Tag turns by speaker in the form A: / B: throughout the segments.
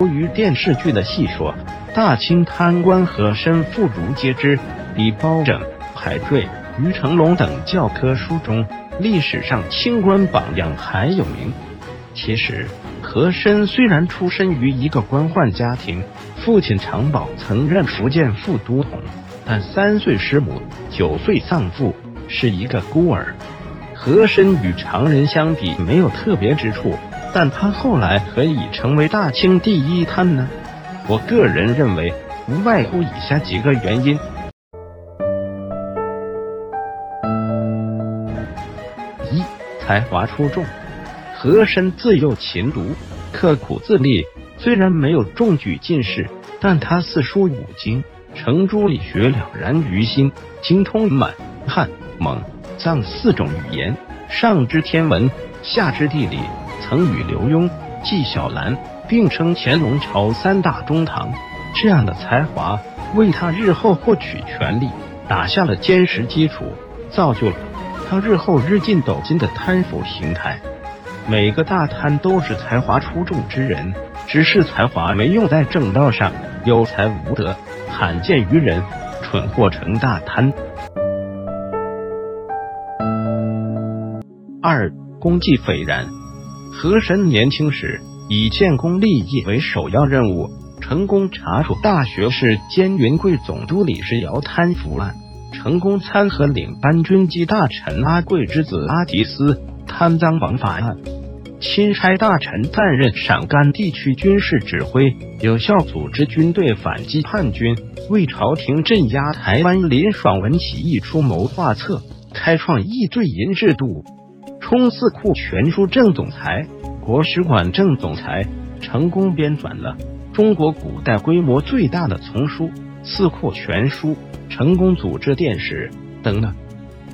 A: 由于电视剧的戏说，大清贪官和珅妇孺皆知，比包拯、海瑞、于成龙等教科书中历史上清官榜样还有名。其实，和珅虽然出身于一个官宦家庭，父亲常宝曾任福建副都统，但三岁失母，九岁丧父，是一个孤儿。和珅与常人相比没有特别之处，但他后来何以成为大清第一贪呢？我个人认为，无外乎以下几个原因：一、才华出众。和珅自幼勤读，刻苦自立，虽然没有中举进士，但他四书五经、程朱理学了然于心，精通满、汉、蒙、藏四种语言，上知天文，下知地理，曾与刘墉、纪晓岚并称乾隆朝三大中堂。这样的才华，为他日后获取权力打下了坚实基础，造就了他日后日进斗金的贪腐形态。每个大贪都是才华出众之人，只是才华没用在正道上，有才无德，罕见于人，蠢货成大贪。二，功绩斐然。和珅年轻时以建功立业为首要任务，成功查处大学士兼云贵总督李世尧贪腐案，成功参合领班军机大臣阿贵之子阿迪斯贪赃枉法案。钦差大臣担任陕甘地区军事指挥，有效组织军队反击叛军，为朝廷镇压台湾林爽文起义出谋划策，开创义罪银制度，充四库全书正总裁、国史馆正总裁，成功编纂了中国古代规模最大的丛书《四库全书》，成功组织殿史等等，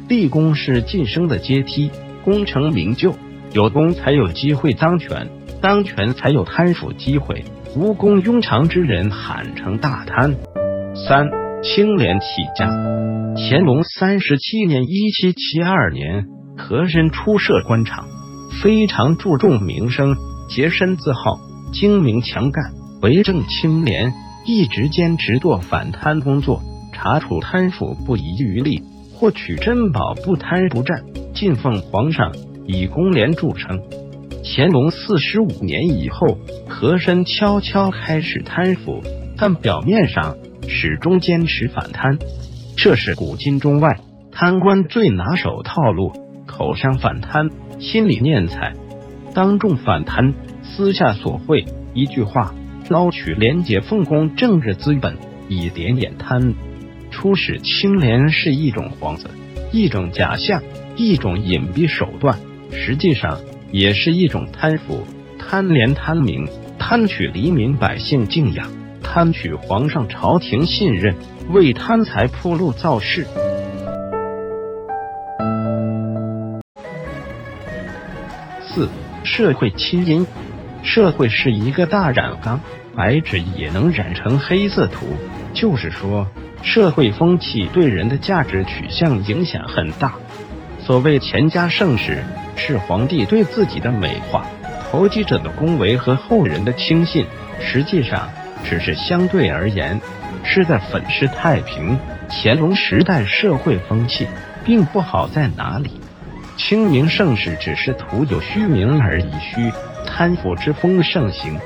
A: 立功是晋升的阶梯，功成名就。有功才有机会当权，当权才有贪腐机会。无功庸常之人，喊成大贪。三清廉起家。乾隆三十七年（一七七二年），和珅初设官场，非常注重名声，洁身自好，精明强干，为政清廉，一直坚持做反贪工作，查处贪腐不遗余力，获取珍宝不贪不占，进奉皇上。以公廉著称。乾隆四十五年以后，和珅悄悄开始贪腐，但表面上始终坚持反贪。这是古今中外贪官最拿手套路：口上反贪，心里念财；当众反贪，私下索贿。一句话，捞取廉洁奉公政治资本，以点点贪。初始清廉是一种幌子，一种假象，一种隐蔽手段。实际上也是一种贪腐、贪廉、贪名，贪取黎民百姓敬仰，贪取皇上朝廷信任，为贪财铺路造势。四、社会基因，社会是一个大染缸，白纸也能染成黑色图。就是说，社会风气对人的价值取向影响很大。所谓钱家盛世。是皇帝对自己的美化，投机者的恭维和后人的轻信，实际上只是相对而言，是在粉饰太平。乾隆时代社会风气并不好在哪里？清明盛世只是徒有虚名而已，虚贪腐之风盛行，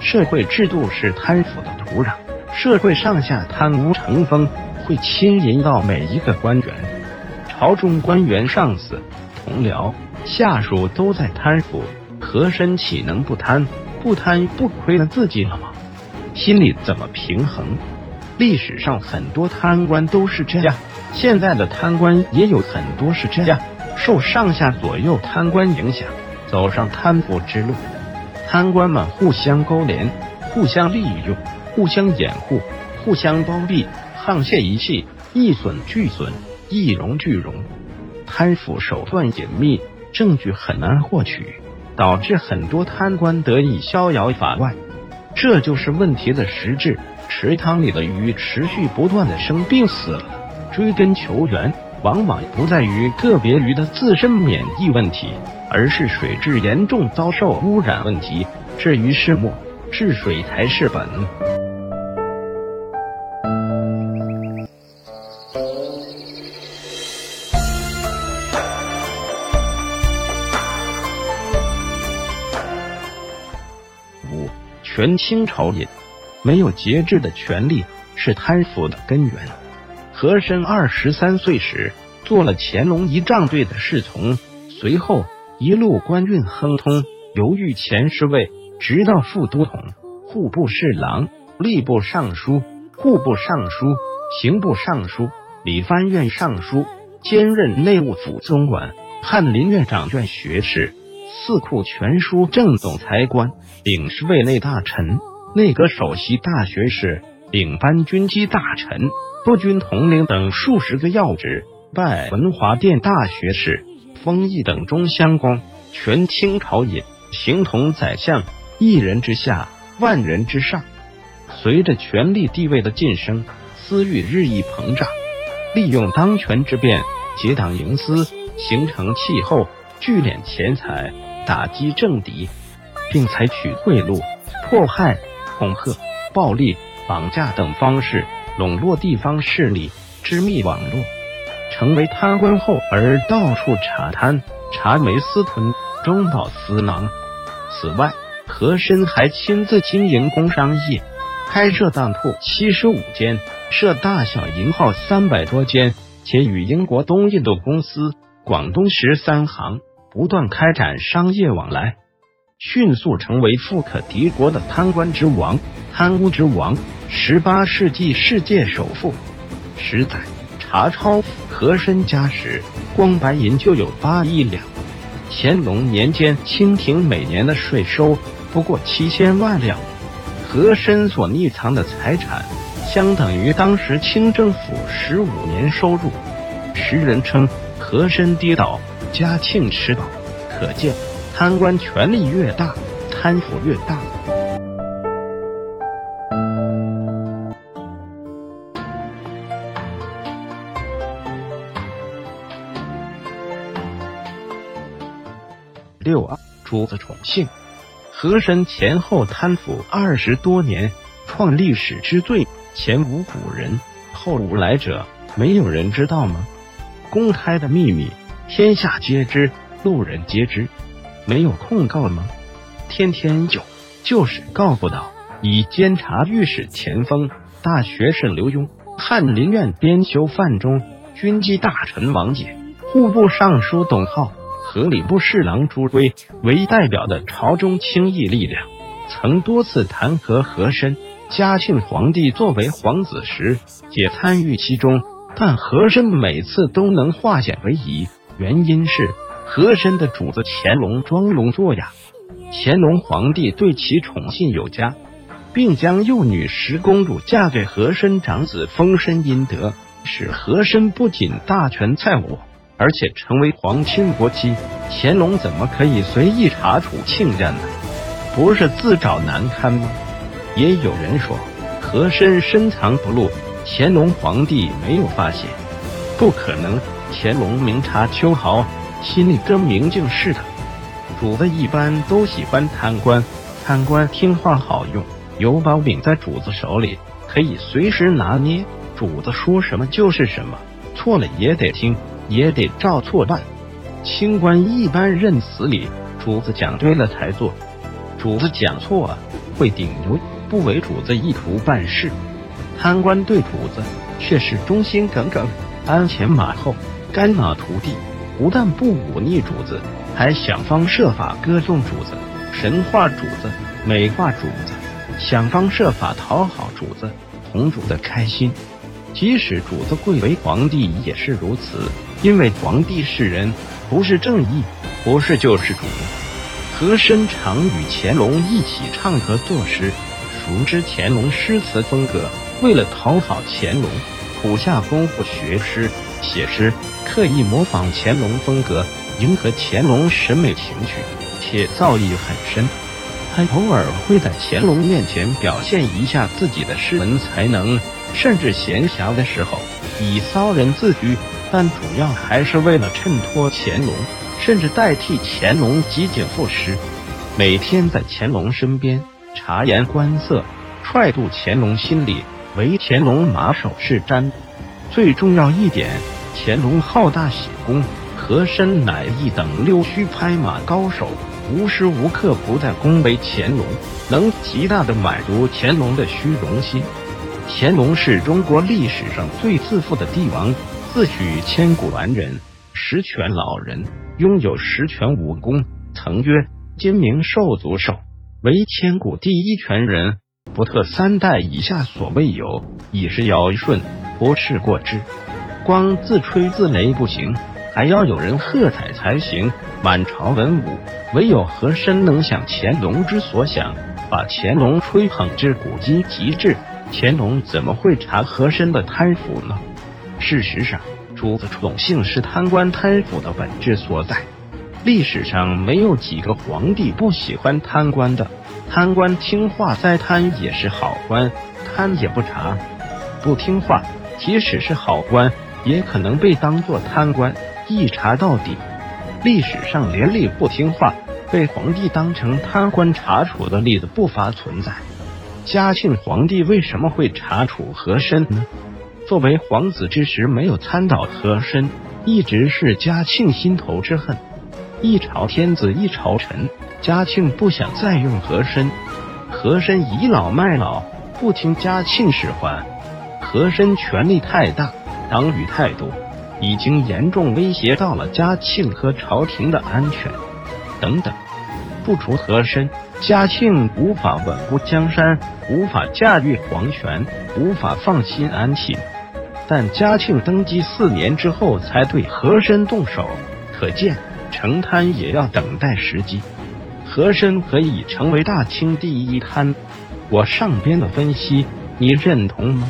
A: 社会制度是贪腐的土壤，社会上下贪污成风，会牵引到每一个官员，朝中官员、上司、同僚。下属都在贪腐，和珅岂能不贪？不贪不亏了自己了吗？心里怎么平衡？历史上很多贪官都是这样，现在的贪官也有很多是这样，受上下左右贪官影响，走上贪腐之路。贪官们互相勾连，互相利用，互相掩护，互相包庇，沆瀣一气，一损俱损，一荣俱荣。贪腐手段隐秘。证据很难获取，导致很多贪官得以逍遥法外，这就是问题的实质。池塘里的鱼持续不断的生病死了，追根求源，往往不在于个别鱼的自身免疫问题，而是水质严重遭受污染问题。至于始末，治水才是本。五，权倾朝野，没有节制的权力是贪腐的根源。和珅二十三岁时做了乾隆仪仗队的侍从，随后一路官运亨通，犹豫前侍卫，直到副都统、户部侍郎、吏部尚书、户部尚书、刑部尚书、理藩院尚书，兼任内务府总管、翰林院掌院学士。四库全书正总裁官，领侍卫内大臣、内阁首席大学士，领班军机大臣、督军统领等数十个要职，拜文华殿大学士，封邑等中乡公，权倾朝野，形同宰相，一人之下，万人之上。随着权力地位的晋升，私欲日益膨胀，利用当权之便，结党营私，形成气候，聚敛钱财。打击政敌，并采取贿赂、迫害、恐吓、暴力、绑架等方式笼络地方势力，织密网络，成为贪官后而到处查贪、查煤私吞、中饱私囊。此外，和珅还亲自经营工商业，开设当铺七十五间，设大小银号三百多间，且与英国东印度公司、广东十三行。不断开展商业往来，迅速成为富可敌国的贪官之王、贪污之王。十八世纪世界首富，十载查抄和珅家时，光白银就有八亿两。乾隆年间，清廷每年的税收不过七千万两，和珅所匿藏的财产相等于当时清政府十五年收入。时人称和珅跌倒。嘉庆吃饱，可见贪官权力越大，贪腐越大。六二主子宠幸，和珅前后贪腐二十多年，创历史之最，前无古人，后无来者，没有人知道吗？公开的秘密。天下皆知，路人皆知，没有控告吗？天天有，就是告不倒。以监察御史钱锋、大学士刘墉、翰林院编修范仲、军机大臣王翦、户部尚书董浩和礼部侍郎朱圭为代表的朝中清议力量，曾多次弹劾和珅。嘉庆皇帝作为皇子时，也参与其中，但和珅每次都能化险为夷。原因是和珅的主子乾隆装聋作哑，乾隆皇帝对其宠信有加，并将幼女十公主嫁给和珅长子，丰绅殷德，使和珅不仅大权在握，而且成为皇亲国戚。乾隆怎么可以随意查处亲家呢？不是自找难堪吗？也有人说和珅深藏不露，乾隆皇帝没有发现，不可能。乾隆明察秋毫，心里跟明镜似的。主子一般都喜欢贪官，贪官听话好用，有把柄在主子手里，可以随时拿捏。主子说什么就是什么，错了也得听，也得照错办。清官一般认死理，主子讲对了才做，主子讲错了会顶牛，不为主子意图办事。贪官对主子却是忠心耿耿，鞍前马后。肝脑涂地，不但不忤逆主子，还想方设法歌颂主子，神化主子，美化主子，想方设法讨好主子，哄主子开心。即使主子贵为皇帝也是如此，因为皇帝是人，不是正义，不是救世主。和珅常与乾隆一起唱和作诗，熟知乾隆诗词风格，为了讨好乾隆，苦下功夫学诗写诗。刻意模仿乾隆风格，迎合乾隆审美情趣，且造诣很深。他偶尔会在乾隆面前表现一下自己的诗文才能，甚至闲暇的时候以骚人自居，但主要还是为了衬托乾隆，甚至代替乾隆集锦赋诗。每天在乾隆身边，察言观色，揣度乾隆心理，为乾隆马首是瞻。最重要一点，乾隆好大喜功，和珅乃一等溜须拍马高手，无时无刻不在恭维乾隆，能极大的满足乾隆的虚荣心。乾隆是中国历史上最自负的帝王，自诩千古完人、十全老人，拥有十全武功。曾曰：“今明寿足寿，为千古第一全人，不特三代以下所未有，已是尧舜，不是过之。光自吹自擂不行，还要有人喝彩才行。满朝文武，唯有和珅能想乾隆之所想，把乾隆吹捧至古今极致。”乾隆怎么会查和珅的贪腐呢？事实上，主子宠幸是贪官贪腐的本质所在。历史上没有几个皇帝不喜欢贪官的，贪官听话再贪也是好官，贪也不查。不听话，即使是好官，也可能被当作贪官，一查到底。历史上连吏不听话，被皇帝当成贪官查处的例子不乏存在。嘉庆皇帝为什么会查处和珅呢？作为皇子之时没有参倒和珅，一直是嘉庆心头之恨。一朝天子一朝臣，嘉庆不想再用和珅。和珅倚老卖老，不听嘉庆使唤。和珅权力太大，党羽太多，已经严重威胁到了嘉庆和朝廷的安全。等等，不除和珅。嘉庆无法稳固江山，无法驾驭皇权，无法放心安寝。但嘉庆登基四年之后才对和珅动手，可见成贪也要等待时机。和珅可以成为大清第一贪，我上边的分析你认同吗？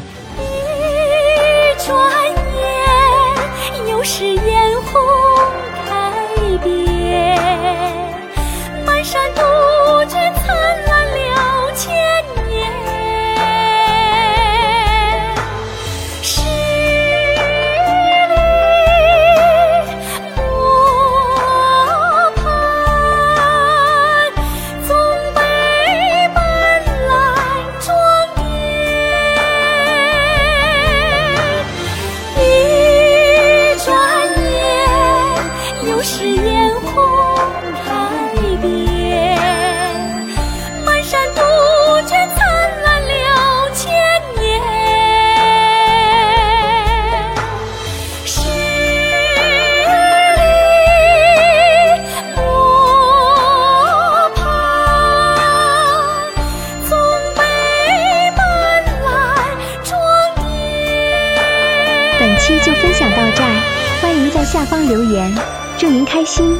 B: 本期就分享到这儿，欢迎在下方留言，祝您开心。